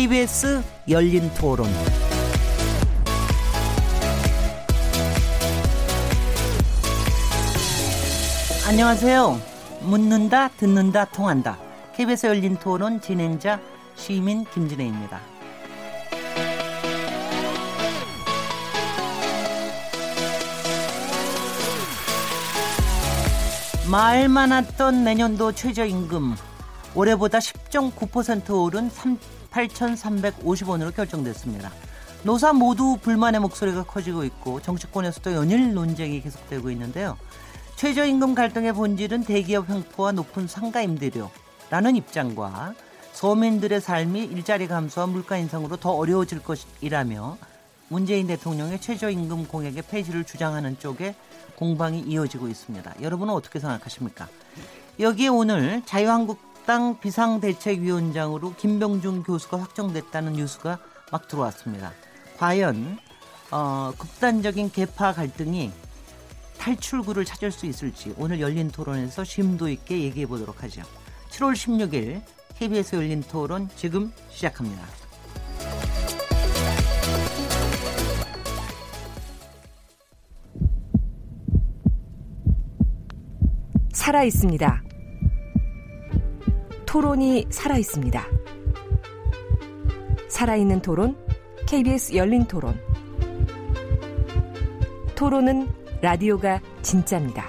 KBS 열린 토론. 안녕하세요. 묻는다, 듣는다, 통한다. KBS 열린 토론 진행자 시민 김진혜입니다. 말 많았던 내년도 최저임금 올해보다 10.9% 오른 8,350원으로 결정됐습니다. 노사 모두 불만의 목소리가 커지고 있고 정치권에서도 연일 논쟁이 계속되고 있는데요. 최저임금 갈등의 본질은 대기업 횡포와 높은 상가 임대료라는 입장과 서민들의 삶이 일자리 감소와 물가 인상으로 더 어려워질 것이라며 문재인 대통령의 최저임금 공약의 폐지를 주장하는 쪽에 공방이 이어지고 있습니다. 여러분은 어떻게 생각하십니까? 여기에 오늘 자유한국 당 비상대책위원장으로 김병준 교수가 확정됐다는 뉴스가 막 들어왔습니다. 과연 어, 극단적인 개파 갈등이 탈출구를 찾을 수 있을지 오늘 열린 토론에서 심도 있게 얘기해 보도록 하죠. 7월 16일 KBS 열린 토론 지금 시작합니다. 살아 있습니다. 토론이 살아 있습니다. 살아있는 토론, KBS 열린 토론. 토론은 라디오가 진짜입니다.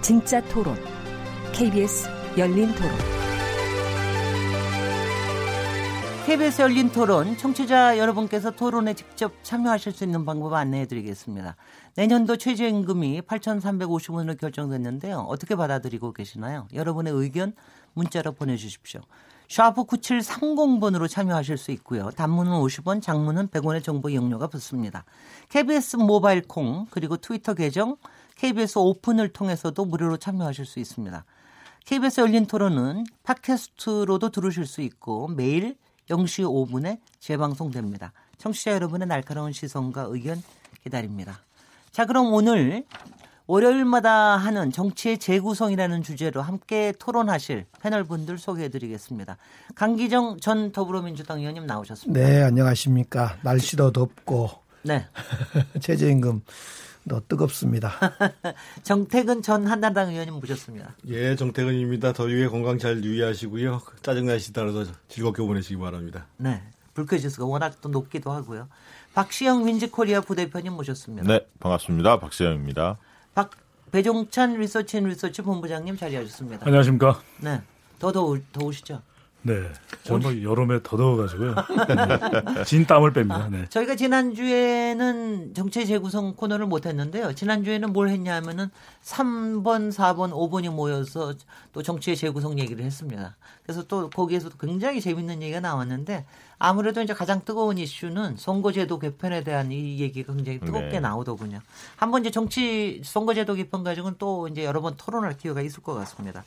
진짜 토론, KBS 열린 토론. KBS 열린 토론, 청취자 여러분께서 토론에 직접 참여하실 수 있는 방법 안내해 드리겠습니다. 내년도 최저임금이 8,350원으로 결정됐는데요. 어떻게 받아들이고 계시나요? 여러분의 의견 문자로 보내주십시오. 샤프 9730번으로 참여하실 수 있고요. 단문은 50원, 장문은 100원의 정보 이용료가 붙습니다. KBS 모바일 콩 그리고 트위터 계정 KBS 오픈을 통해서도 무료로 참여하실 수 있습니다. KBS 열린 토론은 팟캐스트로도 들으실 수 있고 매일 0시 5분에 재방송됩니다. 청취자 여러분의 날카로운 시선과 의견 기다립니다. 자, 그럼 오늘 월요일마다 하는 정치의 재구성이라는 주제로 함께 토론하실 패널분들 소개해드리겠습니다. 강기정 전 더불어민주당 의원님 나오셨습니다. 네, 안녕하십니까. 날씨도 덥고 네. 최저임금 더 뜨겁습니다. 정태근 전 한나라당 의원님 모셨습니다. 예, 정태근입니다. 더위에 건강 잘 유의하시고요. 짜증나시더라도 즐겁게 보내시기 바랍니다. 네. 불쾌지수가 워낙 또 높기도 하고요. 박시영 윈지코리아 부대표님 모셨습니다. 네, 반갑습니다. 박시영입니다. 박 배종찬 리서치 앤 리서치 본부장님 자리하셨습니다. 안녕하십니까? 네. 더 더우, 더우시죠? 네. 정말 여름에 더 더워가지고요. 네. 진 땀을 뺍니다. 네. 저희가 지난주에는 정치 재구성 코너를 못했는데요. 지난주에는 뭘 했냐면은 3번, 4번, 5번이 모여서 또 정치의 재구성 얘기를 했습니다. 그래서 또 거기에서도 굉장히 재밌는 얘기가 나왔는데 아무래도 이제 가장 뜨거운 이슈는 선거제도 개편에 대한 이 얘기가 굉장히 뜨겁게 네. 나오더군요. 한번 이제 정치 선거제도 개편 가지고는 또 이제 여러 번 토론할 기회가 있을 것 같습니다.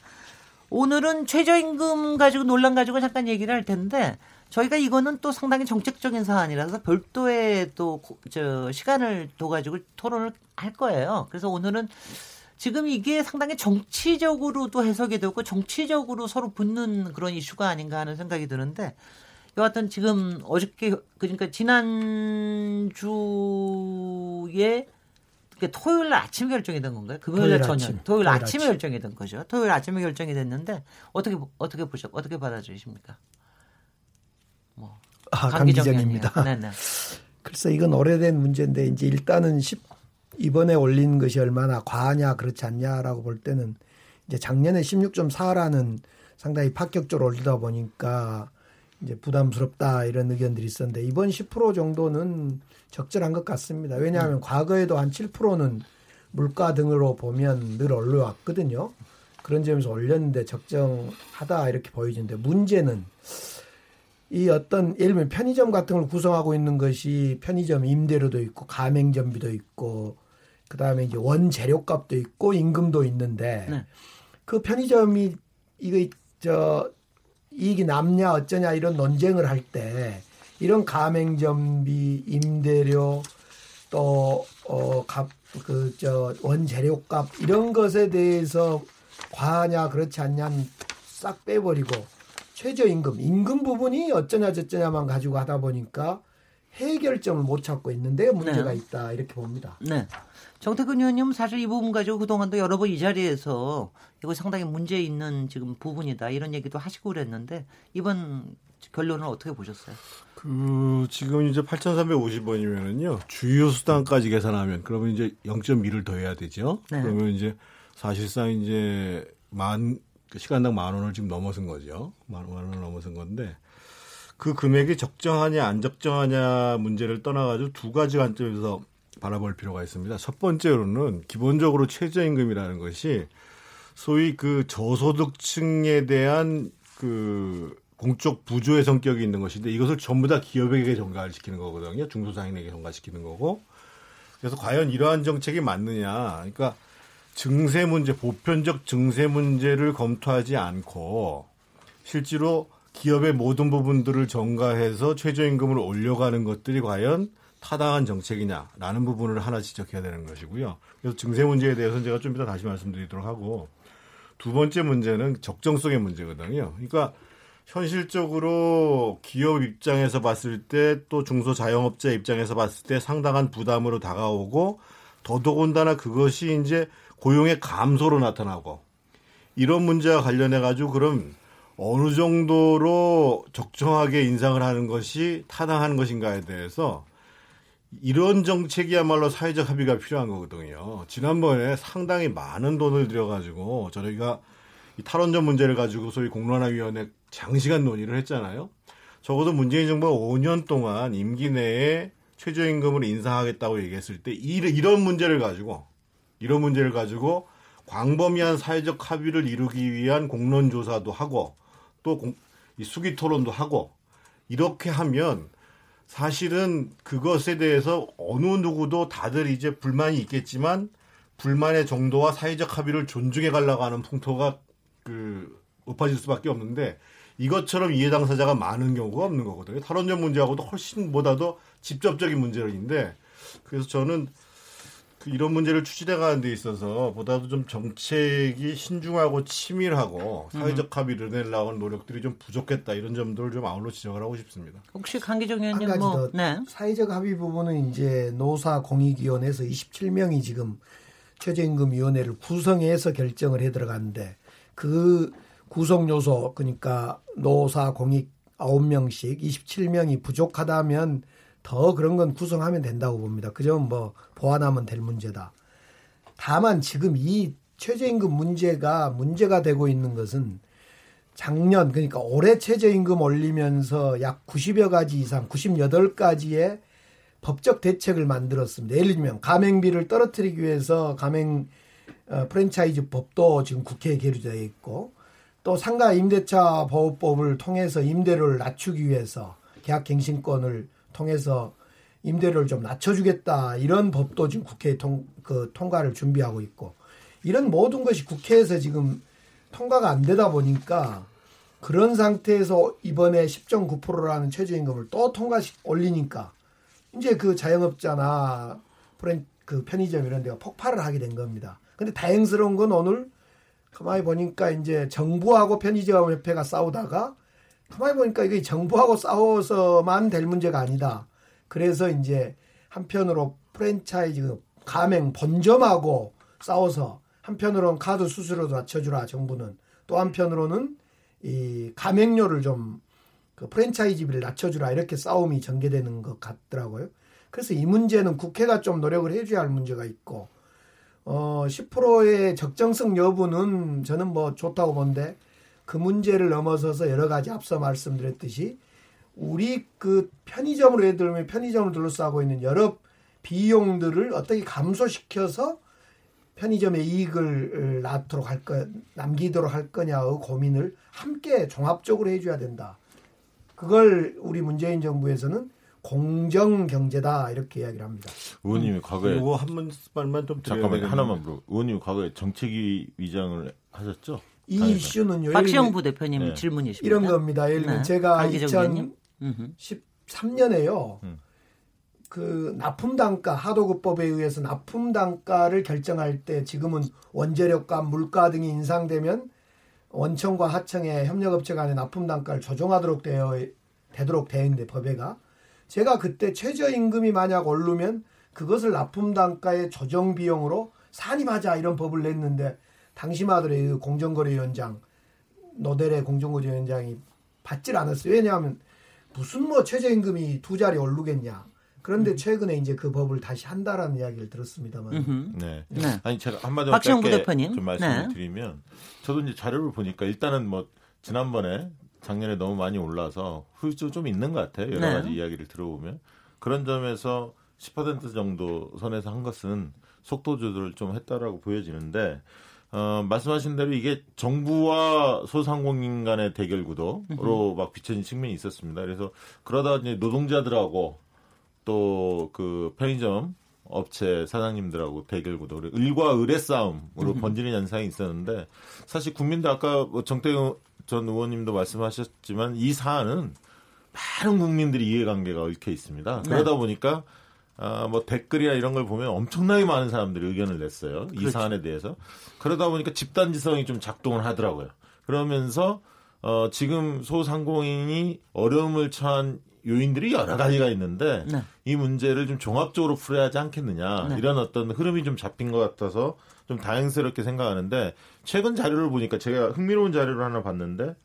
오늘은 최저임금 가지고 논란 가지고 잠깐 얘기를 할 텐데 저희가 이거는 또 상당히 정책적인 사안이라서 별도의 또 저 시간을 둬 가지고 토론을 할 거예요. 그래서 오늘은 지금 이게 상당히 정치적으로도 해석이 되고 정치적으로 서로 붙는 그런 이슈가 아닌가 하는 생각이 드는데 여하튼 지금 어저께 그러니까 지난 주에 그러니까 토요일 아침에 결정이 된 건가요? 금요일 날 저녁. 아침. 토요일, 토요일 아침에 아침. 결정이 된 거죠. 토요일 아침에 결정이 됐는데 어떻게 어떻게 보셔 어떻게 받아들이십니까? 뭐 아, 강기정입니다. 네네. 글쎄 이건 오래된 문제인데 이제 일단은 10 이번에 올린 것이 얼마나 과하냐 그렇지 않냐라고 볼 때는 이제 작년에 16.4라는 상당히 파격적으로 올리다 보니까 이제 부담스럽다 이런 의견들이 있었는데 이번 10% 정도는 적절한 것 같습니다. 왜냐하면 음. 과거에도 한 7%는 물가 등으로 보면 늘 올라왔거든요. 그런 점에서 올렸는데 적정하다 이렇게 보여지는데 문제는 이 어떤 예를 들면 편의점 같은 걸 구성하고 있는 것이 편의점 임대료도 있고 가맹점비도 있고 그다음에 이제 원재료값도 있고 임금도 있는데 네. 그 편의점이 이거 저 이익이 남냐 어쩌냐 이런 논쟁을 할 때 이런 가맹점비, 임대료 또어값그저 원재료값 이런 것에 대해서 과하냐 그렇지 않냐 싹 빼버리고 최저임금, 임금 부분이 어쩌냐 저쩌냐만 가지고 하다 보니까 해결점을 못 찾고 있는데 문제가 네. 있다 이렇게 봅니다. 네. 정태근 의원님 사실 이 부분 가지고 그동안도 여러 번 이 자리에서 이거 상당히 문제 있는 지금 부분이다 이런 얘기도 하시고 그랬는데 이번 결론을 어떻게 보셨어요? 그 지금 이제 8,350원이면은요 주요 수당까지 계산하면 그러면 이제 0.1을 더해야 되죠. 네. 그러면 이제 사실상 이제 만그 시간당 만 원을 지금 넘어선 거죠. 만, 만 원을 넘어선 건데 그 금액이 적정하냐 안 적정하냐 문제를 떠나가지고 두 가지 관점에서 바라볼 필요가 있습니다. 첫 번째로는 기본적으로 최저임금이라는 것이 소위 그 저소득층에 대한 그 공적 부조의 성격이 있는 것인데 이것을 전부 다 기업에게 전가를 시키는 거거든요. 중소상인에게 전가시키는 거고. 그래서 과연 이러한 정책이 맞느냐. 그러니까 증세 문제, 보편적 증세 문제를 검토하지 않고 실제로 기업의 모든 부분들을 전가해서 최저임금을 올려가는 것들이 과연 타당한 정책이냐라는 부분을 하나 지적해야 되는 것이고요. 그래서 증세 문제에 대해서는 제가 좀 이따 다시 말씀드리도록 하고 두 번째 문제는 적정성의 문제거든요. 그러니까 현실적으로 기업 입장에서 봤을 때 또 중소자영업자 입장에서 봤을 때 상당한 부담으로 다가오고 더더군다나 그것이 이제 고용의 감소로 나타나고 이런 문제와 관련해 가지고 그럼 어느 정도로 적정하게 인상을 하는 것이 타당한 것인가에 대해서 이런 정책이야말로 사회적 합의가 필요한 거거든요. 지난번에 상당히 많은 돈을 들여가지고 저희가 이 탈원전 문제를 가지고 소위 공론화위원회 장시간 논의를 했잖아요. 적어도 문재인 정부가 5년 동안 임기 내에 최저임금을 인상하겠다고 얘기했을 때 이런 문제를 가지고 이런 문제를 가지고 광범위한 사회적 합의를 이루기 위한 공론조사도 하고 또 수기 토론도 하고 이렇게 하면 사실은 그것에 대해서 어느 누구도 다들 이제 불만이 있겠지만 불만의 정도와 사회적 합의를 존중해 가려고 하는 풍토가 그 높아질 수밖에 없는데 이것처럼 이해 당사자가 많은 경우가 없는 거거든요. 탈원전 문제하고도 훨씬 보다도 직접적인 문제인데 그래서 저는 그 이런 문제를 추진해 가는 데 있어서 보다도 좀 정책이 신중하고 치밀하고 사회적 합의를 내려고 하는 노력들이 좀 부족했다 이런 점들을 좀 아울러 지적을 하고 싶습니다. 혹시 강기정 한 의원님 가지 뭐더 네. 사회적 합의 부분은 이제 노사 공익위원회에서 27명이 지금 최저임금위원회를 구성해서 결정을 해 들어갔는데 그 구성 요소 그러니까 노사 공익 9명씩 27명이 부족하다면 더 그런 건 구성하면 된다고 봅니다. 그 점은 뭐 보완하면 될 문제다. 다만 지금 이 최저임금 문제가 문제가 되고 있는 것은 작년 그러니까 올해 최저임금 올리면서 약 90여 가지 이상 98가지의 법적 대책을 만들었습니다. 예를 들면 가맹비를 떨어뜨리기 위해서 가맹 어, 프랜차이즈 법도 지금 국회에 계류되어 있고 또 상가 임대차 보호법을 통해서 임대료를 낮추기 위해서 계약갱신권을 통해서 임대료를 좀 낮춰주겠다 이런 법도 지금 국회에 통, 그 통과를 준비하고 있고 이런 모든 것이 국회에서 지금 통과가 안 되다 보니까 그런 상태에서 이번에 10.9%라는 최저임금을 또 통과 올리니까 이제 그 자영업자나 프랜 그 편의점 이런 데가 폭발을 하게 된 겁니다. 근데 다행스러운 건 오늘 가만히 보니까 이제 정부하고 편의점 협회가 싸우다가 가만히 보니까 이게 정부하고 싸워서만 될 문제가 아니다. 그래서 이제 한편으로 프랜차이즈 가맹 본점하고 싸워서 한편으로는 카드 수수료도 낮춰주라 정부는 또 한편으로는 이 가맹료를 좀 그 프랜차이즈비를 낮춰주라 이렇게 싸움이 전개되는 것 같더라고요. 그래서 이 문제는 국회가 좀 노력을 해줘야 할 문제가 있고 어 10%의 적정성 여부는 저는 뭐 좋다고 보는데 그 문제를 넘어서서 여러 가지 앞서 말씀드렸듯이 우리 그 편의점으로 예를 들면 편의점을 둘러싸고 있는 여러 비용들을 어떻게 감소시켜서 편의점의 이익을 낳도록 할 거, 남기도록 할 거냐의 고민을 함께 종합적으로 해줘야 된다. 그걸 우리 문재인 정부에서는 공정 경제다 이렇게 이야기를 합니다. 의원님이 과거에 이거 한 번만 좀 잠깐만 하나만 물어. 의원님 과거에 정책위 위장을 하셨죠? 이 당연히. 이슈는 박시영 부대표님 네. 질문이십니다. 이런 겁니다. 예를 들면 네. 제가 강기정 의원님. 2013년에요. 음. 그 납품 단가 하도급법에 의해서 납품 단가를 결정할 때 지금은 원재료값, 물가 등이 인상되면 원청과 하청의 협력업체 간의 납품 단가를 조정하도록 되어 되도록 되어 있는데 법에가 제가 그때 최저임금이 만약 오르면 그것을 납품 단가의 조정 비용으로 산입하자 이런 법을 냈는데 당시 마들의 공정거래위원장 노델의 공정거래위원장이 받질 않았어요. 왜냐하면 무슨 뭐 최저임금이 두 자리 오르겠냐. 그런데 최근에 이제 그 법을 다시 한다라는 이야기를 들었습니다만. 네. 네. 아니 제가 한마디로 박시영 짧게 부대표님. 좀 말씀을 네. 드리면 저도 이제 자료를 보니까 일단은 뭐 지난번에 작년에 너무 많이 올라서 후유증 좀 있는 것 같아요. 여러 네. 가지 이야기를 들어보면 그런 점에서 10% 정도 선에서 한 것은 속도 조절을 좀 했다라고 보여지는데 어, 말씀하신 대로 이게 정부와 소상공인 간의 대결 구도로 막 비춰진 측면이 있었습니다. 그래서 그러다 이제 노동자들하고 또 그 편의점 업체 사장님들하고 대결 구도, 그리고 을과 을의 싸움으로 번지는 현상이 있었는데 사실 국민들 아까 뭐 정태근 전 의원님도 말씀하셨지만 이 사안은 많은 국민들이 이해관계가 얽혀 있습니다. 네. 그러다 보니까 아, 뭐 댓글이나 이런 걸 보면 엄청나게 많은 사람들이 의견을 냈어요. 이 그렇죠. 사안에 대해서. 그러다 보니까 집단지성이 좀 작동을 하더라고요. 그러면서 어, 지금 소상공인이 어려움을 처한 요인들이 여러 가지가 있는데 네. 이 문제를 좀 종합적으로 풀어야 하지 않겠느냐 네. 이런 어떤 흐름이 좀 잡힌 것 같아서 좀 다행스럽게 생각하는데 최근 자료를 보니까 제가 흥미로운 자료를 하나 봤는데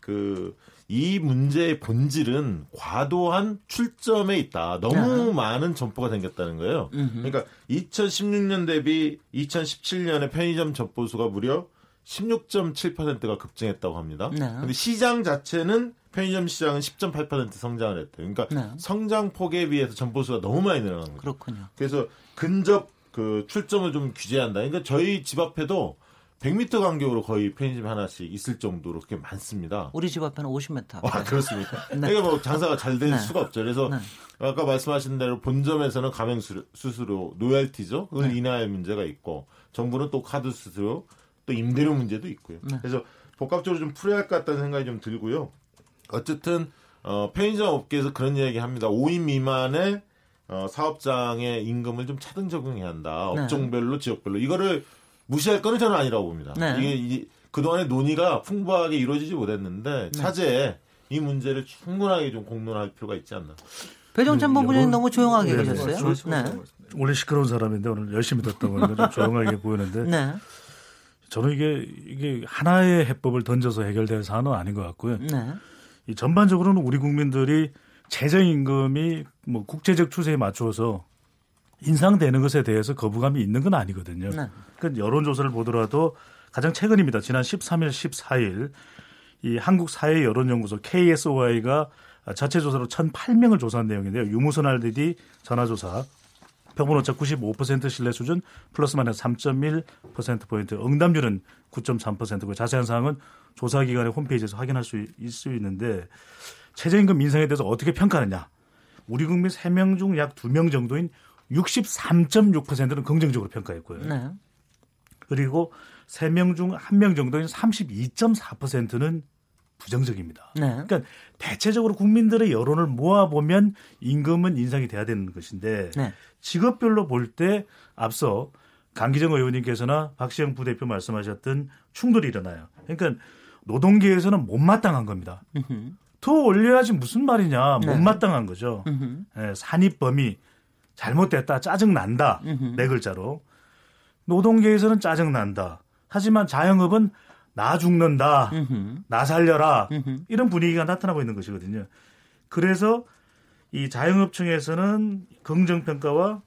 그 이 문제의 본질은 과도한 출점에 있다. 너무 많은 점포가 생겼다는 거예요. 그러니까 2016년 대비 2017년에 편의점 점포 수가 무려 16.7%가 급증했다고 합니다. 네. 근데 시장 자체는 편의점 시장은 10.8% 성장을 했대요. 그러니까 네. 성장 폭에 비해서 점포 수가 너무 많이 늘어난 거예요. 그렇군요. 그래서 근접 그 출점을 좀 규제한다. 그러니까 저희 집 앞에도 100m 간격으로 거의 편의점 하나씩 있을 정도로 그렇게 많습니다. 우리 집 앞에는 50m. 아, 그렇습니까? 네. 그러니까 뭐 장사가 잘될 네. 수가 없죠. 그래서 네. 아까 말씀하신 대로 본점에서는 가맹 수- 수수료, 노열티죠. 그걸 네. 인하할 문제가 있고 정부는 또 카드 수수료, 또 임대료 문제도 있고요. 네. 그래서 복합적으로 좀 풀어야 할 것 같다는 생각이 좀 들고요. 어쨌든 어, 편의점 업계에서 그런 이야기 합니다. 5인 미만의 어, 사업장의 임금을 좀 차등 적용해야 한다. 네. 업종별로, 지역별로. 이거를 무시할 거는 저는 아니라고 봅니다. 네. 이게 이- 그동안의 논의가 풍부하게 이루어지지 못했는데 차제에 이 문제를 충분하게 좀 공론할 필요가 있지 않나. 배정찬 본부장님 여러- 너무 조용하게 네, 계셨어요. 네. 네. 원래 시끄러운 사람인데 오늘 열심히 듣다 보니까 좀 조용하게 보이는데 네. 저는 이게 이게 하나의 해법을 던져서 해결될 사안은 아닌 것 같고요. 네. 이 전반적으로는 우리 국민들이 최저임금이 뭐 국제적 추세에 맞추어서 인상되는 것에 대해서 거부감이 있는 건 아니거든요. 네. 그 여론조사를 보더라도 가장 최근입니다. 지난 13일, 14일 이 한국 사회 여론연구소 KSOI가 자체 조사로 1,008명을 조사한 내용인데요. 유무선 RDD 전화조사 평균 오차 95% 신뢰 수준 플러스 마이너스 3.1% 포인트. 응답률은 9.3%고 자세한 사항은 조사 기관의 홈페이지에서 확인할 수, 있- 수 있는데 최저임금 인상에 대해서 어떻게 평가하느냐? 우리 국민 3명 중 약 2명 정도인 63.6%는 긍정적으로 평가했고요. 네. 그리고 3명 중 1명 정도인 32.4%는 부정적입니다. 네. 그러니까 대체적으로 국민들의 여론을 모아보면 임금은 인상이 돼야 되는 것인데 네. 직업별로 볼 때 앞서 강기정 의원님께서나 박시영 부대표 말씀하셨던 충돌이 일어나요. 그러니까 노동계에서는 못마땅한 겁니다. 음흠. 더 올려야지 무슨 말이냐 네. 못마땅한 거죠. 음흠. 예, 산입범이 잘못됐다 짜증 난다 음흠. 네 글자로 노동계에서는 짜증 난다. 하지만 자영업은 나 죽는다, 음흠. 나 살려라 음흠. 이런 분위기가 나타나고 있는 것이거든요. 그래서 이 자영업층에서는 긍정평가와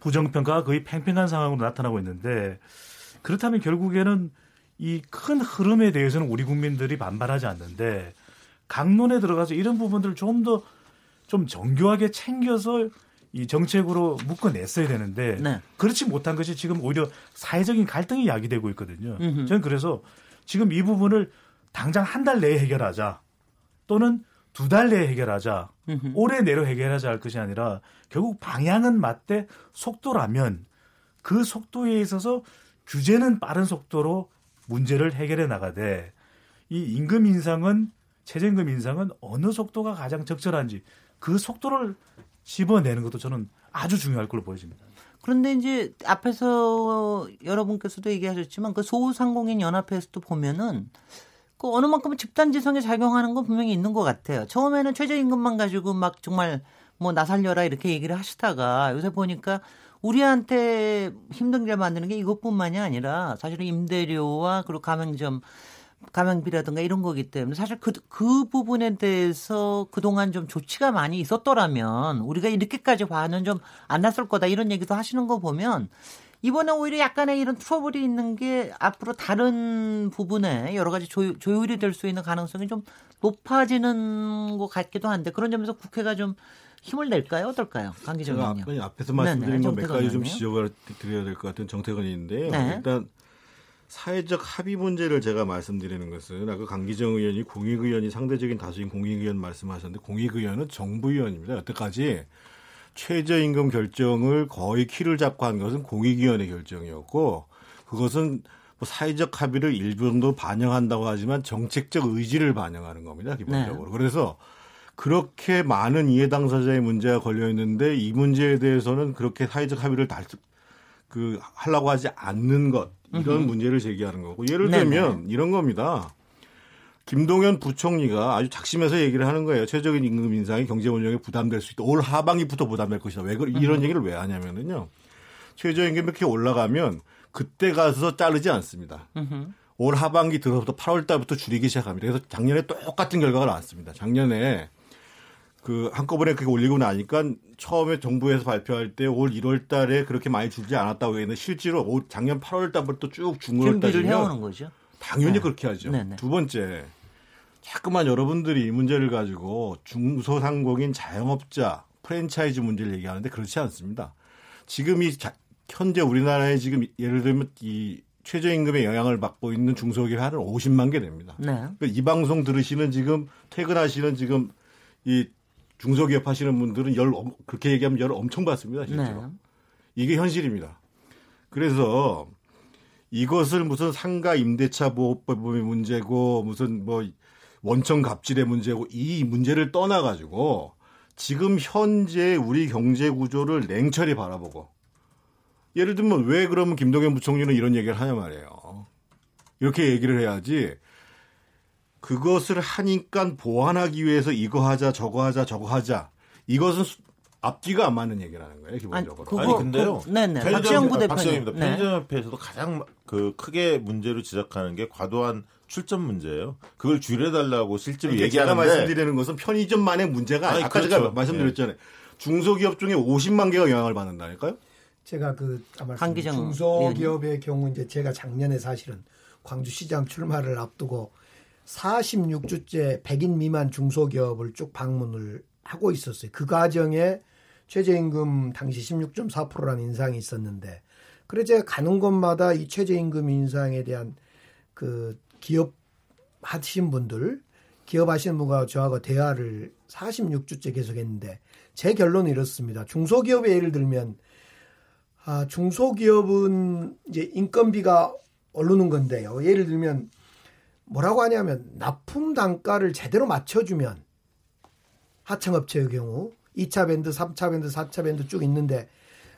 부정평가가 거의 팽팽한 상황으로 나타나고 있는데 그렇다면 결국에는 이 큰 흐름에 대해서는 우리 국민들이 반발하지 않는데 강론에 들어가서 이런 부분들을 좀 더좀 정교하게 챙겨서 이 정책으로 묶어냈어야 되는데 네. 그렇지 못한 것이 지금 오히려 사회적인 갈등이 야기되고 있거든요. 음흠. 저는 그래서 지금 이 부분을 당장 한 달 내에 해결하자 또는 두 달 내에 해결하자 음흠. 올해 내로 해결하자 할 것이 아니라 결국 방향은 맞되 속도라면 그 속도에 있어서 규제는 빠른 속도로 문제를 해결해 나가되 이 임금 인상은 최저임금 인상은 어느 속도가 가장 적절한지 그 속도를 집어내는 것도 저는 아주 중요할 걸로 보여집니다. 그런데 이제 앞에서 여러분께서도 얘기하셨지만 그 소상공인 연합회에서도 보면은 그 어느 만큼 집단지성에 작용하는 건 분명히 있는 것 같아요. 처음에는 최저임금만 가지고 막 정말 뭐 나 살려라 이렇게 얘기를 하시다가 요새 보니까 우리한테 힘들게 만드는 게 이것뿐만이 아니라 사실은 임대료와 그리고 가맹점 가맹비라든가 이런 거기 때문에 사실 그, 그 부분에 대해서 그동안 좀 조치가 많이 있었더라면 우리가 이렇게까지 화는 좀 안 났을 거다 이런 얘기도 하시는 거 보면 이번에 오히려 약간의 이런 트러블이 있는 게 앞으로 다른 부분에 여러 가지 조율, 조율이 될 수 있는 가능성이 좀 높아지는 것 같기도 한데 그런 점에서 국회가 좀 힘을 낼까요? 어떨까요? 강기정 의원님. 앞에서 말씀드린 것몇 가지 좀 지적을 드려야 될 것 같은 정태근 의원인데요. 네. 일단 사회적 합의 문제를 제가 말씀드리는 것은 아까 강기정 의원이 공익의원이 상대적인 다수인 공익의원 말씀하셨는데 공익의원은 정부의원입니다. 여태까지 최저임금 결정을 거의 키를 잡고 한 것은 공익위원회 결정이었고 그것은 뭐 사회적 합의를 일부 정도 반영한다고 하지만 정책적 의지를 반영하는 겁니다 기본적으로. 네. 그래서 그렇게 많은 이해 당사자의 문제가 걸려 있는데 이 문제에 대해서는 그렇게 사회적 합의를 달, 그 하려고 하지 않는 것 이런. 문제를 제기하는 거고 예를 들면. 이런 겁니다. 김동연 부총리가 아주 작심해서 얘기를 하는 거예요. 최저임금 임금 인상이 경제 운영에 부담될 수 있다. 올 하반기부터 부담될 것이다. 왜 이런 얘기를 왜 하냐면은요. 최저임금이 이렇게 올라가면 그때 가서 자르지 않습니다. 올 하반기 들어서부터 8월 달부터 줄이기 시작합니다. 그래서 작년에 똑같은 결과가 나왔습니다. 작년에 그 한꺼번에 그게 올리고 나니까 처음에 정부에서 발표할 때 올 1월 달에 그렇게 많이 줄지 않았다고 했는데 실제로 작년 8월 달부터 쭉 중국월까지 해오는 거죠. 당연히 네. 그렇게 하죠. 네네. 네. 두 번째, 자꾸만 여러분들이 이 문제를 가지고 중소상공인 자영업자 프랜차이즈 문제를 얘기하는데 그렇지 않습니다. 지금 이 자, 현재 우리나라에 지금 예를 들면 이 최저임금의 영향을 받고 있는 중소기업 한 50만 개 됩니다. 네. 그러니까 이 방송 들으시는 지금 퇴근하시는 지금 이 중소기업 하시는 분들은 열 그렇게 얘기하면 열 엄청 받습니다. 실제로. 네. 이게 현실입니다. 그래서 이것을 무슨 상가 임대차 보호법의 문제고 무슨 뭐 원천 갑질의 문제고 이 문제를 떠나 가지고 지금 현재 우리 경제 구조를 냉철히 바라보고 예를 들면 왜 그러면 김동연 부총리는 이런 얘기를 하냐 말이에요. 이렇게 얘기를 해야지 그것을 하니까 보완하기 위해서 이거 하자 저거 하자 저거 하자 이것은 앞뒤가 안 맞는 얘기라는 거예요 기본적으로. 아니, 아니 근데요. 그, 네네. 박지영 부 대표님. 네. 편의점협회에서도 가장 그 크게 문제로 지적하는 게 과도한 출점 문제예요. 그걸 줄여달라고 실제로 그러니까 얘기하는데 제가 말씀드리는 것은 편의점만의 문제가 아니, 아까 그렇죠. 제가 말씀드렸잖아요. 네. 중소기업 중에 50만 개가 영향을 받는다니까요. 제가 그 아마 중소기업의 경우 이제 제가 작년에 사실은 광주시장 출마를 앞두고 46주째 100인 미만 중소기업을 쭉 방문을 하고 있었어요. 그 과정에 최저임금 당시 16.4%라는 인상이 있었는데 그래 제가 가는 곳마다 이 최저임금 인상에 대한 그 기업 하신 분들 기업 하시는 분과 저하고 대화를 46주째 계속했는데 제 결론은 이렇습니다. 중소기업의 예를 들면 아, 중소기업은 이제 인건비가 오르는 건데요. 예를 들면 뭐라고 하냐면 납품 단가를 제대로 맞춰주면 하청업체의 경우 2차 밴드, 3차 밴드, 4차 밴드 쭉 있는데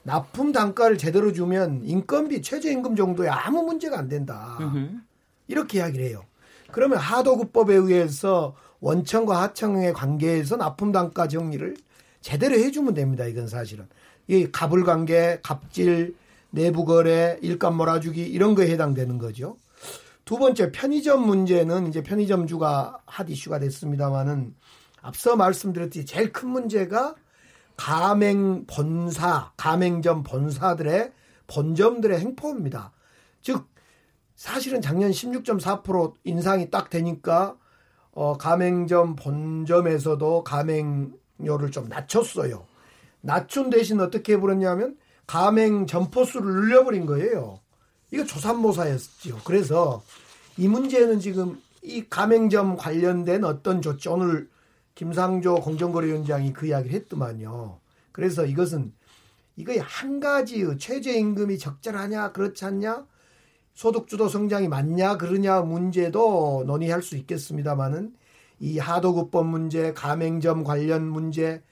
납품 단가를 제대로 주면 인건비 최저임금 정도에 아무 문제가 안 된다. 이렇게 이야기를 해요. 그러면 하도급법에 의해서 원청과 하청의 관계에서 납품 단가 정리를 제대로 해주면 됩니다. 이건 사실은 이 갑을 관계, 갑질, 내부 거래, 일감 몰아주기 이런 거에 해당되는 거죠. 두 번째 편의점 문제는 이제 편의점주가 핫 이슈가 됐습니다만은 앞서 말씀드렸듯이 제일 큰 문제가 가맹 본사, 가맹점 본사들의 본점들의 행포입니다. 즉 사실은 작년 16.4% 인상이 딱 되니까 어, 가맹점 본점에서도 가맹료를 좀 낮췄어요. 낮춘 대신 어떻게 해버렸냐면 가맹 점포수를 늘려버린 거예요. 이거 조산모사였죠. 그래서 이 문제는 지금 이 가맹점 관련된 어떤 조치 오늘 김상조 공정거래위원장이 그 이야기를 했더만요. 그래서 이것은 이거의 한 가지 최저임금이 적절하냐 그렇지 않냐 소득주도 성장이 맞냐 그러냐 문제도 논의할 수 있겠습니다만은 이 하도급법 문제, 가맹점 관련 문제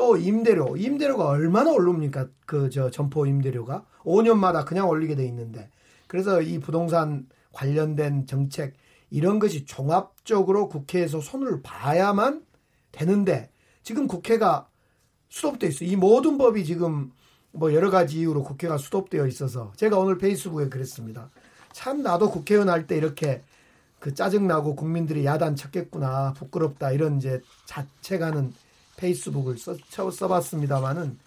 또 임대료, 임대료가 얼마나 오릅니까? 그 저 점포 임대료가 5년마다 그냥 올리게 돼 있는데 그래서 이 부동산 관련된 정책 이런 것이 종합적으로 국회에서 손을 봐야만 되는데 지금 국회가 수톱돼 있어. 이 모든 법이 지금 뭐 여러 가지 이유로 국회가 수톱되어 있어서 제가 오늘 페이스북에 그랬습니다. 참 나도 국회의원 할 때 이렇게 그 짜증나고 국민들이 야단 쳤겠구나 부끄럽다 이런 이제 자책하는 페이스북을 써, 써봤습니다만은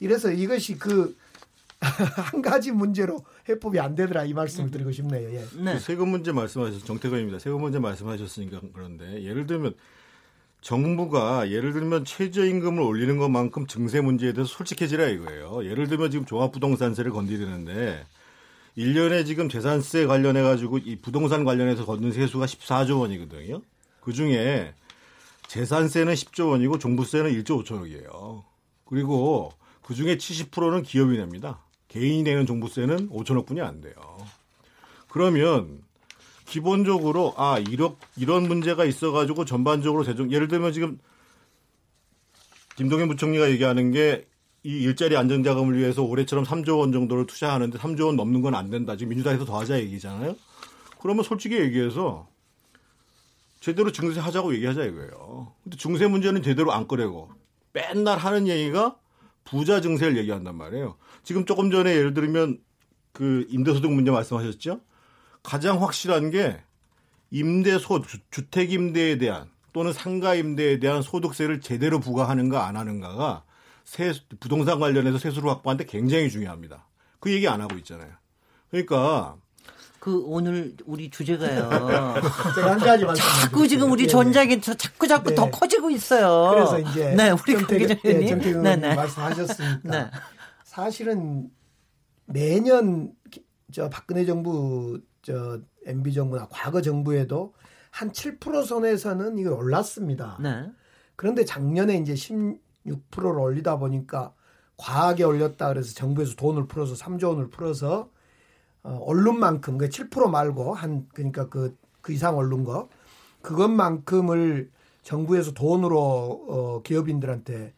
이래서 이것이 그 한 가지 문제로 해법이 안 되더라 이 말씀을 드리고 싶네요. 예. 네. 그 세금 문제 말씀하셨 정태근입니다. 세금 문제 말씀하셨으니까 그런데 예를 들면 정부가 예를 들면 최저임금을 올리는 것만큼 증세 문제에 대해서 솔직해지라 이거예요. 예를 들면 지금 종합부동산세를 건드리는데 1년에 지금 재산세 관련해 가지고 이 부동산 관련해서 걷는 세수가 14조 원이거든요. 그 중에 재산세는 10조 원이고 종부세는 1조 5천억이에요. 그리고 그 중에 70%는 기업이 냅니다. 개인이 내는 종부세는 5천억 분이 안 돼요. 그러면 기본적으로 아 이런 이런 문제가 있어가지고 전반적으로 대중 예를 들면 지금 김동연 부총리가 얘기하는 게 이 일자리 안정자금을 위해서 올해처럼 3조 원 정도를 투자하는데 3조 원 넘는 건 안 된다. 지금 민주당에서 더 하자 얘기잖아요. 그러면 솔직히 얘기해서 제대로 증세 하자고 얘기하자 이거예요. 근데 증세 문제는 제대로 안 꺼내고 맨날 하는 얘기가 부자 증세를 얘기한단 말이에요. 지금 조금 전에 예를 들면 그 임대소득 문제 말씀하셨죠? 가장 확실한 게 임대소 주택 임대에 대한 또는 상가 임대에 대한 소득세를 제대로 부과하는가 안 하는가가 세, 부동산 관련해서 세수를 확보하는데 굉장히 중요합니다. 그 얘기 안 하고 있잖아요. 그러니까 그 오늘 우리 주제가요. 제가 한 가지 말씀. 자꾸 지금 우리 네. 전작이 자꾸 자꾸 네. 더 커지고 있어요. 그래서 이제 네, 우리 정태근 네, 네, 네. 말씀하셨으니까 네. 사실은 매년 저 박근혜 정부 저 MB 정부나 과거 정부에도 한 7% 선에서는 이거 올랐습니다. 네. 그런데 작년에 이제 16%를 올리다 보니까 과하게 올렸다 그래서 정부에서 돈을 풀어서 3조 원을 풀어서 어, 언론만큼 그 7% 말고 한 그러니까 그, 그 이상 언론 거 그것만큼을 정부에서 돈으로 어, 기업인들한테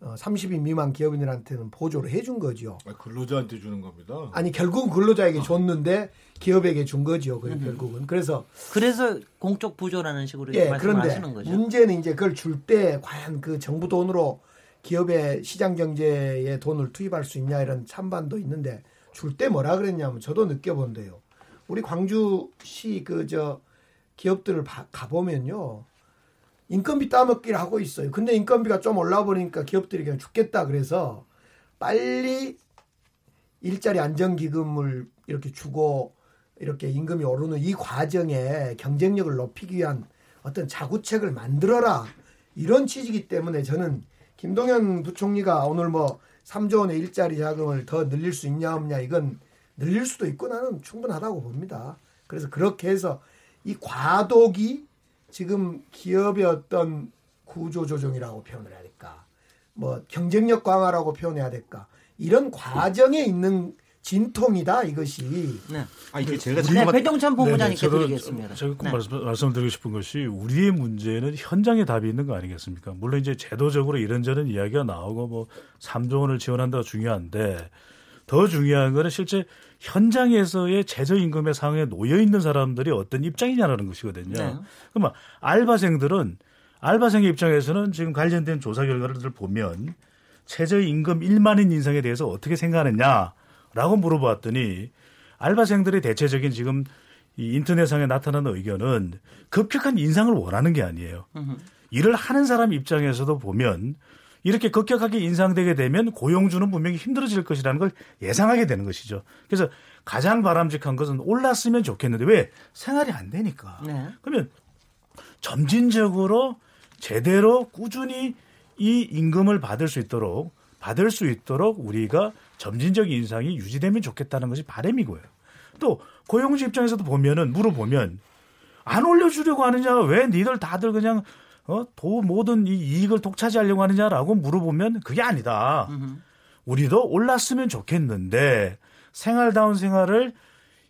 어, 30인 미만 기업인들한테는 보조를 해준 거죠. 아, 근로자한테 주는 겁니다. 아니 결국은 근로자에게 줬는데 기업에게 준 거죠. 그 결국은 그래서 그래서 공적 부조라는 식으로 예, 말씀하시는 거죠. 문제는 이제 그걸 줄 때 과연 그 정부 돈으로 기업의 시장 경제에 돈을 투입할 수 있냐 이런 찬반도 있는데 줄 때 뭐라 그랬냐면 저도 느껴본대요. 우리 광주시 그 저 기업들을 가보면요. 인건비 따먹기를 하고 있어요. 근데 인건비가 좀 올라버리니까 기업들이 그냥 죽겠다 그래서 빨리 일자리 안정기금을 이렇게 주고 이렇게 임금이 오르는 이 과정에 경쟁력을 높이기 위한 어떤 자구책을 만들어라 이런 취지이기 때문에 저는 김동연 부총리가 오늘 뭐 3조 원의 일자리 자금을 더 늘릴 수 있냐 없냐 이건 늘릴 수도 있고 나는 충분하다고 봅니다. 그래서 그렇게 해서 이 과도기 지금 기업의 어떤 구조 조정이라고 표현을 해야 될까? 뭐 경쟁력 강화라고 표현해야 될까? 이런 과정에 있는 진통이다 이것이. 네. 아 이게 제가 네, 배동찬 본부장님께 드리겠습니다. 제가 꼭 네. 말씀, 말씀 드리고 싶은 것이 우리의 문제는 현장에 답이 있는 거 아니겠습니까? 물론 이제 제도적으로 이런저런 이야기가 나오고 뭐 3조 원을 지원한다가 중요한데 더 중요한 거는 실제 현장에서의 최저임금의 상황에 놓여 있는 사람들이 어떤 입장이냐라는 것이거든요. 네. 그러면 알바생들은 알바생의 입장에서는 지금 관련된 조사 결과를 보면 최저임금 1만 원 인상에 대해서 어떻게 생각하느냐 라고 물어봤더니 알바생들의 대체적인 지금 이 인터넷상에 나타나는 의견은 급격한 인상을 원하는 게 아니에요. 일을 하는 사람 입장에서도 보면 이렇게 급격하게 인상되게 되면 고용주는 분명히 힘들어질 것이라는 걸 예상하게 되는 것이죠. 그래서 가장 바람직한 것은 올랐으면 좋겠는데 왜 생활이 안 되니까. 네. 그러면 점진적으로 제대로 꾸준히 이 임금을 받을 수 있도록 받을 수 있도록 우리가 점진적 인상이 유지되면 좋겠다는 것이 바람이고요. 또 고용주 입장에서도 보면은 물어보면 안 올려주려고 하느냐 왜 니들 다들 그냥 어, 도 모든 이 이익을 독차지하려고 하느냐라고 물어보면 그게 아니다. 우리도 올랐으면 좋겠는데 생활다운 생활을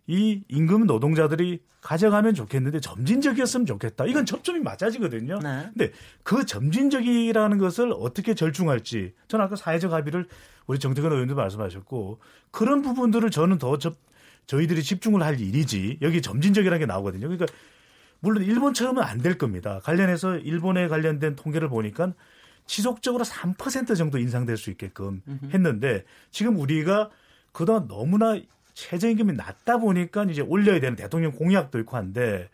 이 임금 노동자들이 가져가면 좋겠는데 점진적이었으면 좋겠다. 이건 접점이 맞아지거든요. 네. 근데 그 점진적이라는 것을 어떻게 절충할지 저는 아까 사회적 합의를 우리 정태근 의원도 말씀하셨고 그런 부분들을 저는 더 접, 저희들이 집중을 할 일이지 여기 점진적이라는 게 나오거든요. 그러니까 물론 일본처럼은 안 될 겁니다. 관련해서 일본에 관련된 통계를 보니까 지속적으로 3% 정도 인상될 수 있게끔 했는데 지금 우리가 그동안 너무나 최저임금이 낮다 보니까 이제 올려야 되는 대통령 공약도 있고 한데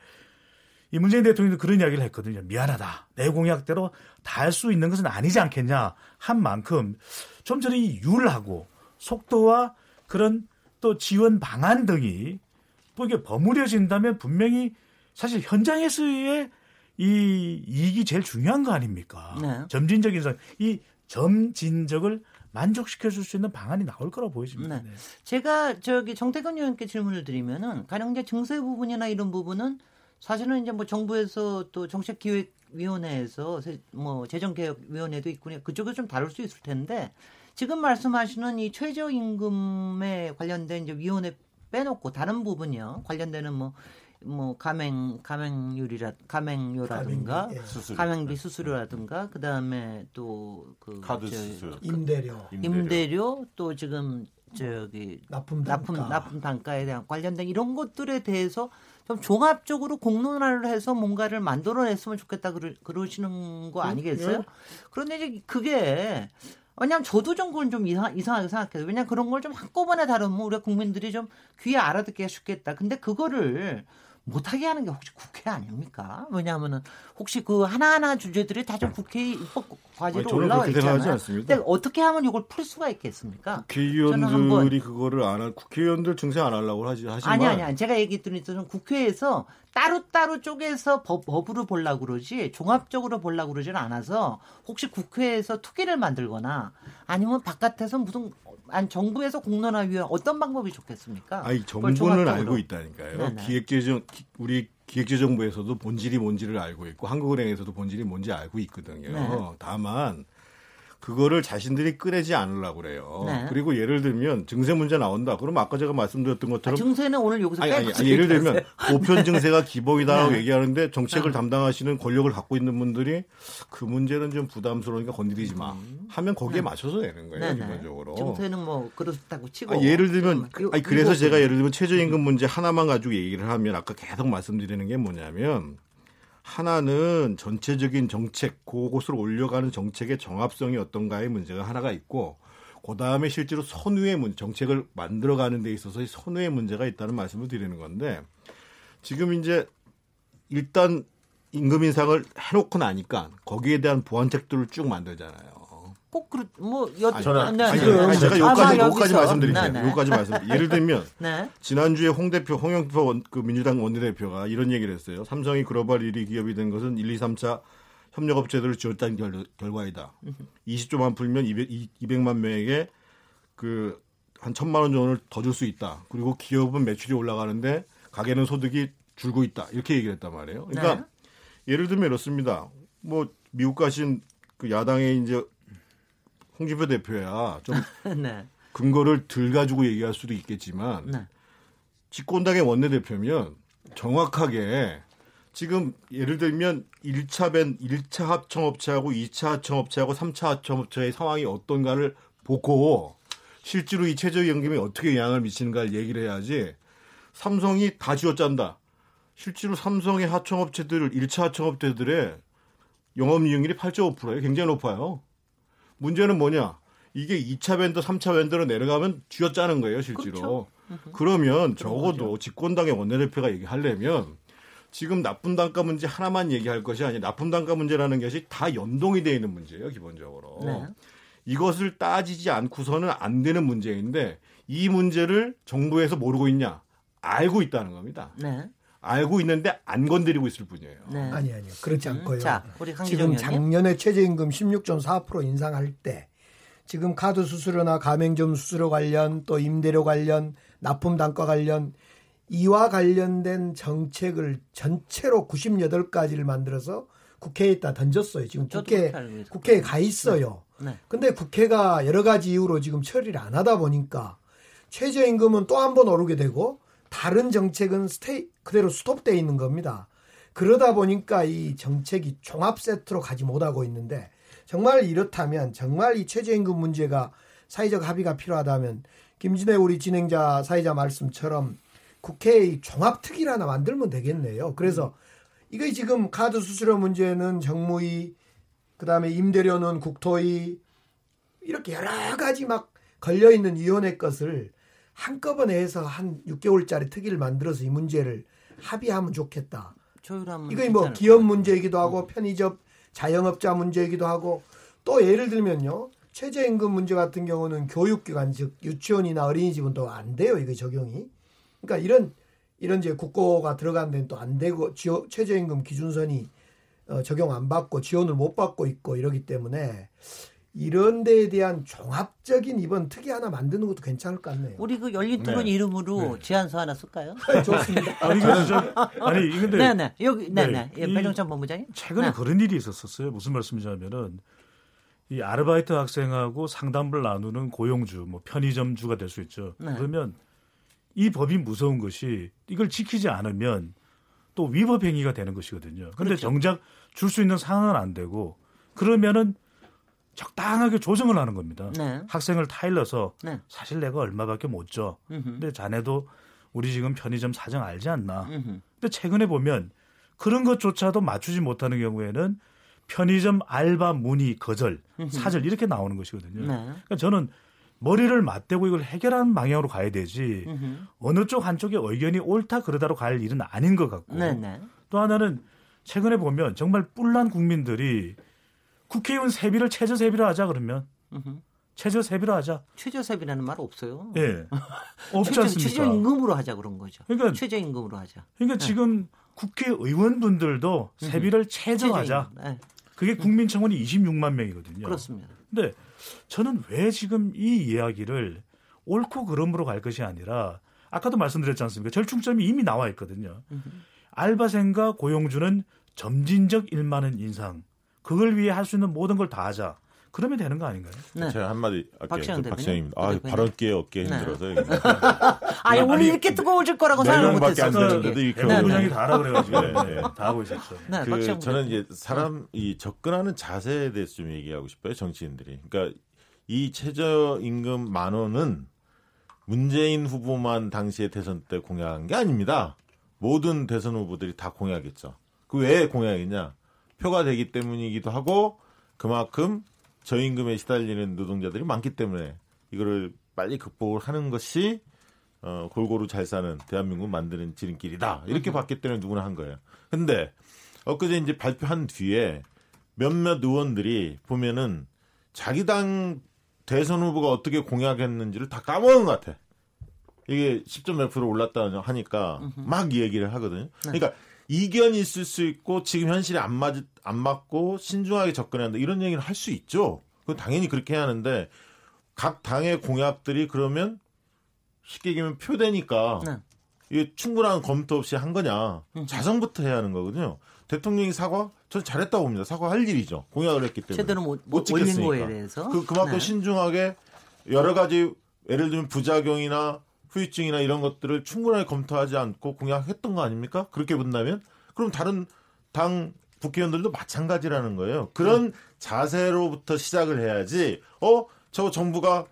이 문재인 대통령도 그런 이야기를 했거든요. 미안하다. 내 공약대로 다 할 수 있는 것은 아니지 않겠냐 한 만큼 좀 전에 이 율하고 속도와 그런 또 지원 방안 등이 또 이게 버무려진다면 분명히 사실 현장에서의 이 이익이 제일 중요한 거 아닙니까? 네. 점진적 인상, 이 점진적을 만족시켜 줄 수 있는 방안이 나올 거라고 보여집니다. 네. 제가 저기 정태근 의원께 질문을 드리면은 가령 이제 증세 부분이나 이런 부분은 사실은 이제 뭐 정부에서 또 정책 기획 위원회에서 세- 뭐 재정 개혁 위원회도 있고 그쪽에 좀 다룰 수 있을 텐데 지금 말씀하시는 이 최저임금에 관련된 이제 위원회 빼놓고 다른 부분이요 관련되는 뭐 뭐 가맹 가맹률이라 가맹료라든가 가맹비, 예. 수수료. 가맹비 수수료라든가 그다음에 또그 카드 수수료. 임대료, 임대료 또 지금 저기 납품 납품 단가. 납품 단가에 대한 관련된 이런 것들에 대해서 좀 종합적으로 공론화를 해서 뭔가를 만들어냈으면 좋겠다 그러, 그러시는 거 아니겠어요? 그런데 이제 그게 왜냐하면 저도 좀 그건 좀 이상, 이상하게 생각해요. 왜냐하면 그런 걸 좀 한꺼번에 다루면 우리 국민들이 좀 귀에 알아듣기가 쉽겠다. 근데 그거를 못하게 하는 게 혹시 국회 아닙니까? 왜냐하면은 혹시 그 하나하나 주제들이 다 좀 국회 입법 과제로 올라와 있잖아요. 근데 어떻게 하면 이걸 풀 수가 있겠습니까? 국회의원들이 그거를 안 할, 국회의원들 증세 안 하려고 하지, 하지만. 아니 아니 아니 제가 얘기했더니 저는 국회에서 따로 따로 쪼개서 법, 법으로 보려고 그러지 종합적으로 보려고 그러지는 않아서 혹시 국회에서 투기를 만들거나 아니면 바깥에서 무슨 아니 정부에서 공론화 위원 어떤 방법이 좋겠습니까? 아니 정부는. 알고 있다니까요. 네네. 기획재정 기- 우리 기획재정부에서도 본질이 뭔지를 알고 있고 한국은행에서도 본질이 뭔지 알고 있거든요. 네. 다만 그거를 자신들이 꺼내지 않으려고 그래요. 네. 그리고 예를 들면 증세 문제 나온다. 그럼 아까 제가 말씀드렸던 아, 것처럼 증세는 오늘 여기서 아니, 아니, 아니, 예를 들면 보편 증세가 기본이다라고 네. 얘기하는데 정책을 담당하시는 권력을 갖고 있는 분들이 그 문제는 좀 부담스러우니까 건드리지 마 하면 거기에 맞춰서 내는 거예요 네네. 기본적으로. 증세는 뭐 그렇다고 치고 아, 예를 들면 음, 요- 아니, 그래서 제가 예를 들면 최저임금 문제 하나만 가지고 얘기를 하면 아까 계속 말씀드리는 게 뭐냐면 하나는 전체적인 정책 그곳을 올려가는 정책의 정합성이 어떤가의 문제가 하나가 있고 그 다음에 실제로 선후의 문 정책을 만들어가는 데 있어서 선후의 문제가 있다는 말씀을 드리는 건데 지금 이제 일단 임금 인상을 해놓고 나니까 거기에 대한 보완책들을 쭉 만들잖아요. 꼭 그렇 뭐 여, 아니, 저는- 네, 아니, 네. 아니, 제가 아마 여기까지 여기까지 말씀드릴게요. 네, 네. 여기까지 말씀. 예를 들면 네. 지난주에 홍 대표, 홍영표 원- 그 민주당 원내대표가 이런 얘기를 했어요. 삼성이 글로벌 1위 기업이 된 것은 1, 2, 3차 협력업체들을 지었다는 결, 결과이다. 20조만 풀면 200, 200만 명에게 그 한 천만 원 정도를 더 줄 수 있다. 그리고 기업은 매출이 올라가는데 가게는 소득이 줄고 있다. 이렇게 얘기를 했단 말이에요. 그러니까 예를 들면 이렇습니다. 뭐 미국 가신 그 야당의 이제 홍준표 대표야 좀 네. 근거를 들 가지고 얘기할 수도 있겠지만 네. 집권당의 원내대표면 정확하게 지금 예를 들면 1차 벤 1차 합청업체하고 2차 합청업체하고 3차 합청업체의 상황이 어떤가를 보고 실제로 이 최저임금이 어떻게 영향을 미치는가를 얘기를 해야지 삼성이 다 쥐어짠다. 실제로 삼성의 하청업체들 1차 하청업체들의 영업이익률이 8.5%예요. 굉장히 높아요. 문제는 뭐냐? 이게 2차 밴더, 3차 밴더로 내려가면 쥐어짜는 거예요, 실제로. 그러면 적어도 집권당의 원내대표가 얘기하려면 지금 납품 단가 문제 하나만 얘기할 것이 아니라 납품 단가 문제라는 것이 다 연동이 되어 있는 문제예요, 기본적으로. 네. 이것을 따지지 않고서는 안 되는 문제인데 이 문제를 정부에서 모르고 있냐? 알고 있다는 겁니다. 네. 알고 있는데 안 건드리고 있을 뿐이에요. 네. 아니 아니요. 그렇지 음, 않고요. 자, 우리 강기정 지금. 작년에 최저임금 16.4% 인상할 때 지금 카드 수수료나 가맹점 수수료 관련 또 임대료 관련 납품 단가 관련 이와 관련된 정책을 전체로 98가지를 만들어서 국회에다 던졌어요. 지금 국회. 국회에 가 있어요. 네. 근데 국회가 여러 가지 이유로 지금 처리를 안 하다 보니까 최저임금은 또 한 번 오르게 되고 다른 정책은 스테이 그대로 스톱돼 있는 겁니다. 그러다 보니까 이 정책이 종합 세트로 가지 못하고 있는데 정말 이렇다면 정말 이 최저임금 문제가 사회적 합의가 필요하다면 김진애 우리 진행자 사회자 말씀처럼 국회의 종합특위를 하나 만들면 되겠네요. 그래서 이거 지금 카드 수수료 문제는 정무위 그 다음에 임대료는 국토위 이렇게 여러 가지 막 걸려 있는 위원회 것을 한꺼번에 해서 한 6개월짜리 특위를 만들어서 이 문제를 합의하면 좋겠다. 이거 뭐 기업 문제이기도 하고 편의점 자영업자 문제이기도 하고 또 예를 들면요. 최저임금 문제 같은 경우는 교육기관 즉 유치원이나 어린이집은 또 안 돼요. 이게 적용이. 그러니까 이런 이런 이제 국고가 들어간 데는 또 안 되고 지원, 최저임금 기준선이 어, 적용 안 받고 지원을 못 받고 있고 이러기 때문에 이런 데에 대한 종합적인 이번 특위 하나 만드는 것도 괜찮을 것 같네요. 우리 그 열린 토론 네. 이름으로 네. 제안서 하나 쓸까요? 네, 좋습니다. 아니, 저, 아니, 근데. 네네. 네. 여기, 네네. 네. 배정찬 본부장님. 최근에 네. 그런 일이 있었었어요. 무슨 말씀이냐면은 이 아르바이트 학생하고 상담을 나누는 고용주, 뭐 편의점주가 될 수 있죠. 그러면 이 법이 무서운 것이 이걸 지키지 않으면 또 위법 행위가 되는 것이거든요. 근데 그렇죠. 정작 줄 수 있는 상황은 안 되고 그러면은 적당하게 조정을 하는 겁니다. 네. 학생을 타일러서 네. 사실 내가 얼마밖에 못 줘. 음흠. 근데 자네도 우리 지금 편의점 사정 알지 않나. 음흠. 근데 최근에 보면 그런 것조차도 맞추지 못하는 경우에는 편의점 알바 문의 거절, 음흠. 사절 이렇게 나오는 것이거든요. 네. 그러니까 저는 머리를 맞대고 이걸 해결하는 방향으로 가야 되지 어느 쪽 한쪽의 의견이 옳다 그러다로 갈 일은 아닌 것 같고 네네. 네. 또 하나는 최근에 보면 정말 뿔난 국민들이 국회의원 세비를 최저 세비로 하자 그러면 최저 세비로 하자. 최저 세비라는 말 없어요. 예. 네. 없지 최저, 않습니까? 최저 임금으로 하자 그런 거죠. 그러니까 최저 임금으로 하자. 그러니까 네. 지금 국회의원분들도 세비를 최저하자. 네. 그게 국민청원이 26만 명이거든요. 그렇습니다. 근데 저는 왜 지금 이 이야기를 옳고 그름으로 갈 것이 아니라 아까도 말씀드렸지 않습니까? 절충점이 이미 나와 있거든요. 알바생과 고용주는 점진적 1만 원 인상. 그걸 위해 할 수 있는 모든 걸 다 하자. 그러면 되는 거 아닌가요? 네. 제가 한마디 할게요. 박시영입니다. 아, 발언 기에 어깨 힘들어서. 네. 아니, 오늘 이렇게 뜨거워질 거라고 생각 못했어요. 네 부장이 다 하라 그래가지고 네, 네. 다 하고 있었죠. 네, 그 저는 이제 사람 이 접근하는 자세에 대해서 좀 얘기하고 싶어요. 정치인들이. 그러니까 이 최저임금 만 원은 문재인 후보만 당시에 대선 때 공약한 게 아닙니다. 모든 대선 후보들이 다 공약했죠. 그 왜 공약이냐? 표가 되기 때문이기도 하고 그만큼 저임금에 시달리는 노동자들이 많기 때문에 이거를 빨리 극복을 하는 것이 어, 골고루 잘 사는 대한민국 만드는 지름길이다. 이렇게 음. 봤기 때문에 누구나 한 거예요. 근데 엊그제 이제 발표한 뒤에 몇몇 의원들이 보면은 자기 당 대선 후보가 어떻게 공약했는지를 다 까먹은 것 같아. 이게 10점 몇 프로 올랐다 하니까 막 얘기를 하거든요. 네. 그러니까 이견이 있을 수 있고 지금 현실에 안 맞, 안 맞고 신중하게 접근해야 한다. 이런 얘기를 할 수 있죠. 그 당연히 그렇게 해야 하는데 각 당의 공약들이 그러면 쉽게 얘기하면 표대니까 네. 이게 충분한 검토 없이 한 거냐. 자성부터 해야 하는 거거든요. 대통령이 사과? 저는 잘했다고 봅니다. 사과할 일이죠. 공약을 했기 때문에. 제대로 못, 못 지켰으니까. 그, 그만큼 네. 신중하게 여러 가지 예를 들면 부작용이나 후유증이나 이런 것들을 충분하게 검토하지 않고 공약했던 거 아닙니까? 그렇게 본다면 그럼 다른 당 국회의원들도 마찬가지라는 거예요. 그런 음. 자세로부터 시작을 해야지. 어, 저 정부가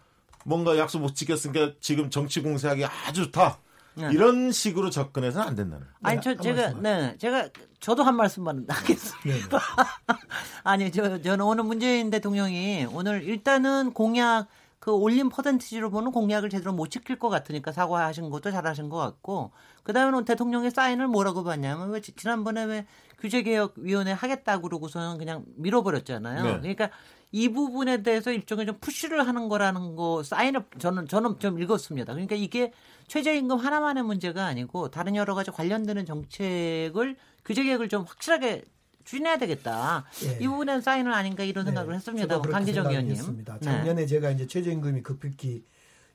뭔가 약속 못 지켰으니까 지금 정치 공세하기 아주 좋다. 네. 이런 식으로 접근해서는 안 된다는. 아니 저 제가 말씀만. 네 제가 저도 한 말씀만 하겠습니다. 네. 아니 저 저는 오늘 문재인 대통령이 오늘 일단은 공약 그 올린 퍼센티지로 보는 공약을 제대로 못 지킬 것 같으니까 사과하신 것도 잘하신 것 같고 그다음에는 대통령의 사인을 뭐라고 봤냐면 왜 지난번에 왜 규제개혁위원회 하겠다고 그러고서는 그냥 밀어버렸잖아요. 네. 그러니까 이 부분에 대해서 일종의 좀 푸시를 하는 거라는 거 사인을 저는 저는 좀 읽었습니다. 그러니까 이게 최저임금 하나만의 문제가 아니고 다른 여러 가지 관련되는 정책을 규제개혁을 좀 확실하게 추진해야 되겠다. 예. 이 부분은 사인은 아닌가 이런 네. 생각을 했습니다. 강기정 의원님. 했습니다. 작년에 네. 제가 이제 최저임금이 급격히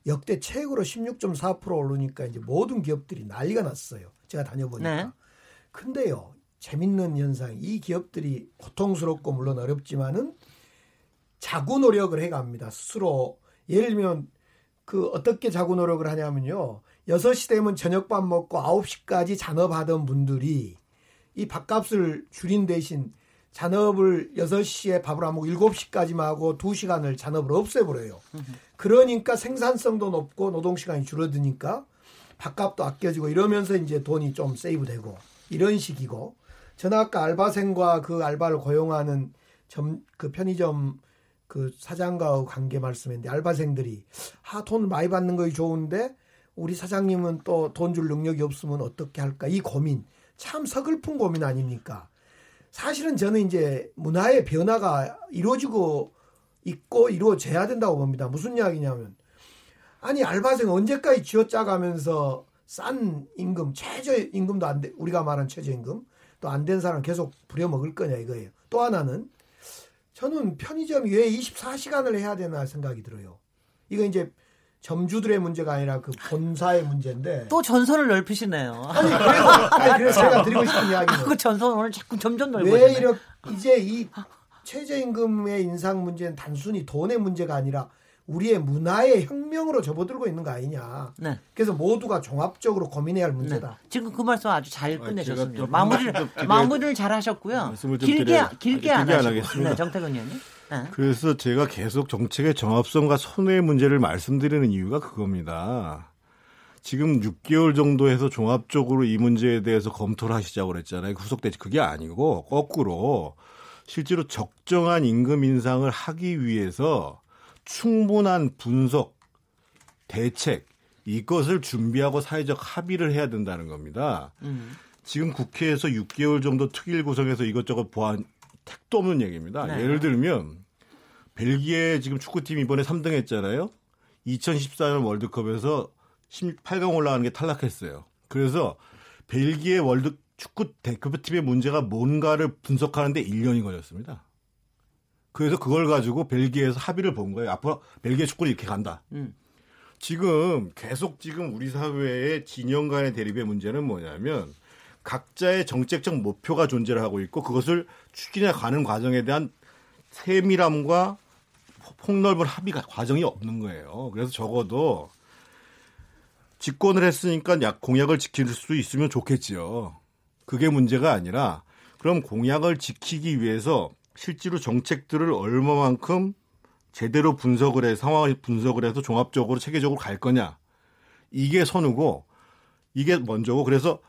역대 최고로 16.4% 오르니까 이제 모든 기업들이 난리가 났어요. 제가 다녀보니까. 네. 근데요, 재밌는 현상, 이 기업들이 고통스럽고 물론 어렵지만은 자구 노력을 해갑니다. 스스로 예를 들면 그 어떻게 자구 노력을 하냐면요. 6시 되면 저녁밥 먹고 9시까지 잔업하던 분들이 이 밥값을 줄인 대신 잔업을 6시에 밥을 안 먹고 7시까지만 하고 2시간을 잔업을 없애버려요. 그러니까 생산성도 높고 노동시간이 줄어드니까 밥값도 아껴지고 이러면서 이제 돈이 좀 세이브 되고 이런 식이고 저는 아까 알바생과 그 알바를 고용하는 점, 그 편의점 그 사장과 관계 말씀했는데 알바생들이 아, 돈을 많이 받는 것이 좋은데 우리 사장님은 또 돈 줄 능력이 없으면 어떻게 할까 이 고민 참 서글픈 고민 아닙니까? 사실은 저는 이제 문화의 변화가 이루어지고 있고 이루어져야 된다고 봅니다. 무슨 이야기냐면 아니 알바생 언제까지 쥐어짜가면서 싼 임금 최저 임금도 안 돼. 우리가 말한 최저 임금 또 안 된 사람 계속 부려먹을 거냐 이거예요. 또 하나는 저는 편의점이 왜 24시간을 해야 되나 생각이 들어요. 이거 이제 점주들의 문제가 아니라 그 본사의 문제인데. 또 전선을 넓히시네요. 아니 그래서, 아니, 그래서 제가 드리고 싶은 이야기는 그 전선 오늘 자꾸 점점 넓어지네. 왜 이렇게 이제 이 최저임금의 인상 문제는 단순히 돈의 문제가 아니라 우리의 문화의 혁명으로 접어들고 있는 거 아니냐. 네. 그래서 모두가 종합적으로 고민해야 할 네. 문제다. 지금 그 말씀 아주 잘 제가 끝내셨습니다. 좀 마무리를 마무리를 잘 하셨고요. 길게 길게 안 길게 안 하시고. 하겠습니다. 네, 정태근 의원님. 네. 그래서 제가 계속 정책의 정합성과 선의 문제를 말씀드리는 이유가 그겁니다. 지금 6개월 정도 해서 종합적으로 이 문제에 대해서 검토를 하시자고 그랬잖아요. 후속되지 그게 아니고 거꾸로 실제로 적정한 임금 인상을 하기 위해서 충분한 분석, 대책 이것을 준비하고 사회적 합의를 해야 된다는 겁니다. 음. 지금 국회에서 6개월 정도 특일 구성해서 이것저것 보안 택도 없는 얘기입니다. 네. 예를 들면 벨기에 지금 축구팀 이번에 3등 했잖아요. 2014년 월드컵에서 18강 올라가는 게 탈락했어요. 그래서 벨기에 월드 축구 대표팀의 문제가 뭔가를 분석하는데 1년이 걸렸습니다. 그래서 그걸 가지고 벨기에에서 합의를 본 거예요. 앞으로 벨기에 축구는 이렇게 간다. 음. 지금 계속 지금 우리 사회의 진영 간의 대립의 문제는 뭐냐면 각자의 정책적 목표가 존재를 하고 있고 그것을 추진해 가는 과정에 대한 세밀함과 폭넓은 합의가 과정이 없는 거예요. 그래서 적어도 집권을 했으니까 약 공약을 지킬 수 있으면 좋겠지요. 그게 문제가 아니라 그럼 공약을 지키기 위해서 실제로 정책들을 얼마만큼 제대로 분석을 해 상황을 분석을 해서 종합적으로 체계적으로 갈 거냐 이게 선우고 이게 먼저고 그래서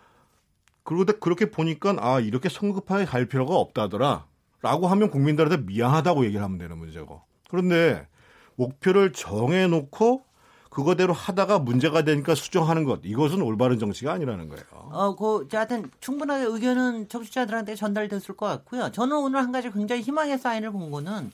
그러다 그렇게 보니까 아 이렇게 성급하게 갈 필요가 없다더라라고 하면 국민들한테 미안하다고 얘기를 하면 되는 문제고 그런데 목표를 정해놓고 그거대로 하다가 문제가 되니까 수정하는 것 이것은 올바른 정치가 아니라는 거예요. 어, 그, 저 하여튼 충분하게 의견은 청취자들한테 전달됐을 것 같고요. 저는 오늘 한 가지 굉장히 희망의 사인을 본 거는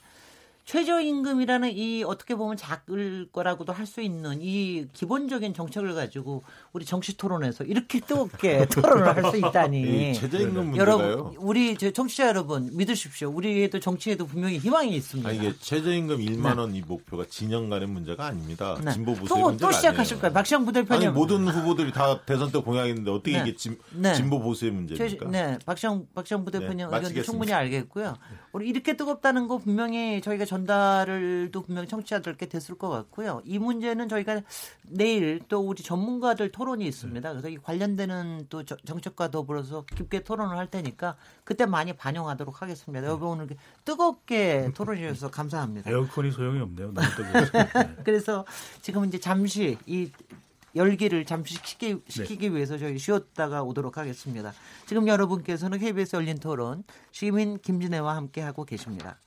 최저임금이라는 이 어떻게 보면 작을 거라고도 할 수 있는 이 기본적인 정책을 가지고 우리 정치 토론에서 이렇게 뜨겁게 토론을 할 수 있다니. 이 최저임금 여러분, 문제가요. 우리 저 청취자 여러분 믿으십시오. 우리도 정치에도 분명히 희망이 있습니다. 아, 이게 최저임금 1만 원 이 목표가 진영 간의 문제가 아닙니다. 네. 진보 보수의 또, 문제가 또 시작하실 거예요. 박시영 부대표님. 아니 모든 후보들이 다 대선 때 공약했는데 어떻게 네. 이게 진, 네. 진보 보수의 최, 문제입니까? 네, 박시영 박시영 부대표님 네, 의견도. 충분히 알겠고요. 우리 이렇게 뜨겁다는 거 분명히 저희가 전달을도 분명히 청취자들께 됐을 것 같고요. 이 문제는 저희가 내일 또 우리 전문가들 토론이 있습니다. 그래서 이 관련되는 또 저- 정책과 더불어서 깊게 토론을 할 테니까 그때 많이 반영하도록 하겠습니다. 여러분 오늘 뜨겁게 토론해 주셔서 감사합니다. 에어컨이 소용이 없네요. 너무 뜨거워서. 네. 그래서 지금 이제 잠시 이 열기를 잠시 시키기, 시키기 위해서 저희 쉬었다가 오도록 하겠습니다. 지금 여러분께서는 KBS 열린 토론 시민 김진애와 함께 하고 계십니다.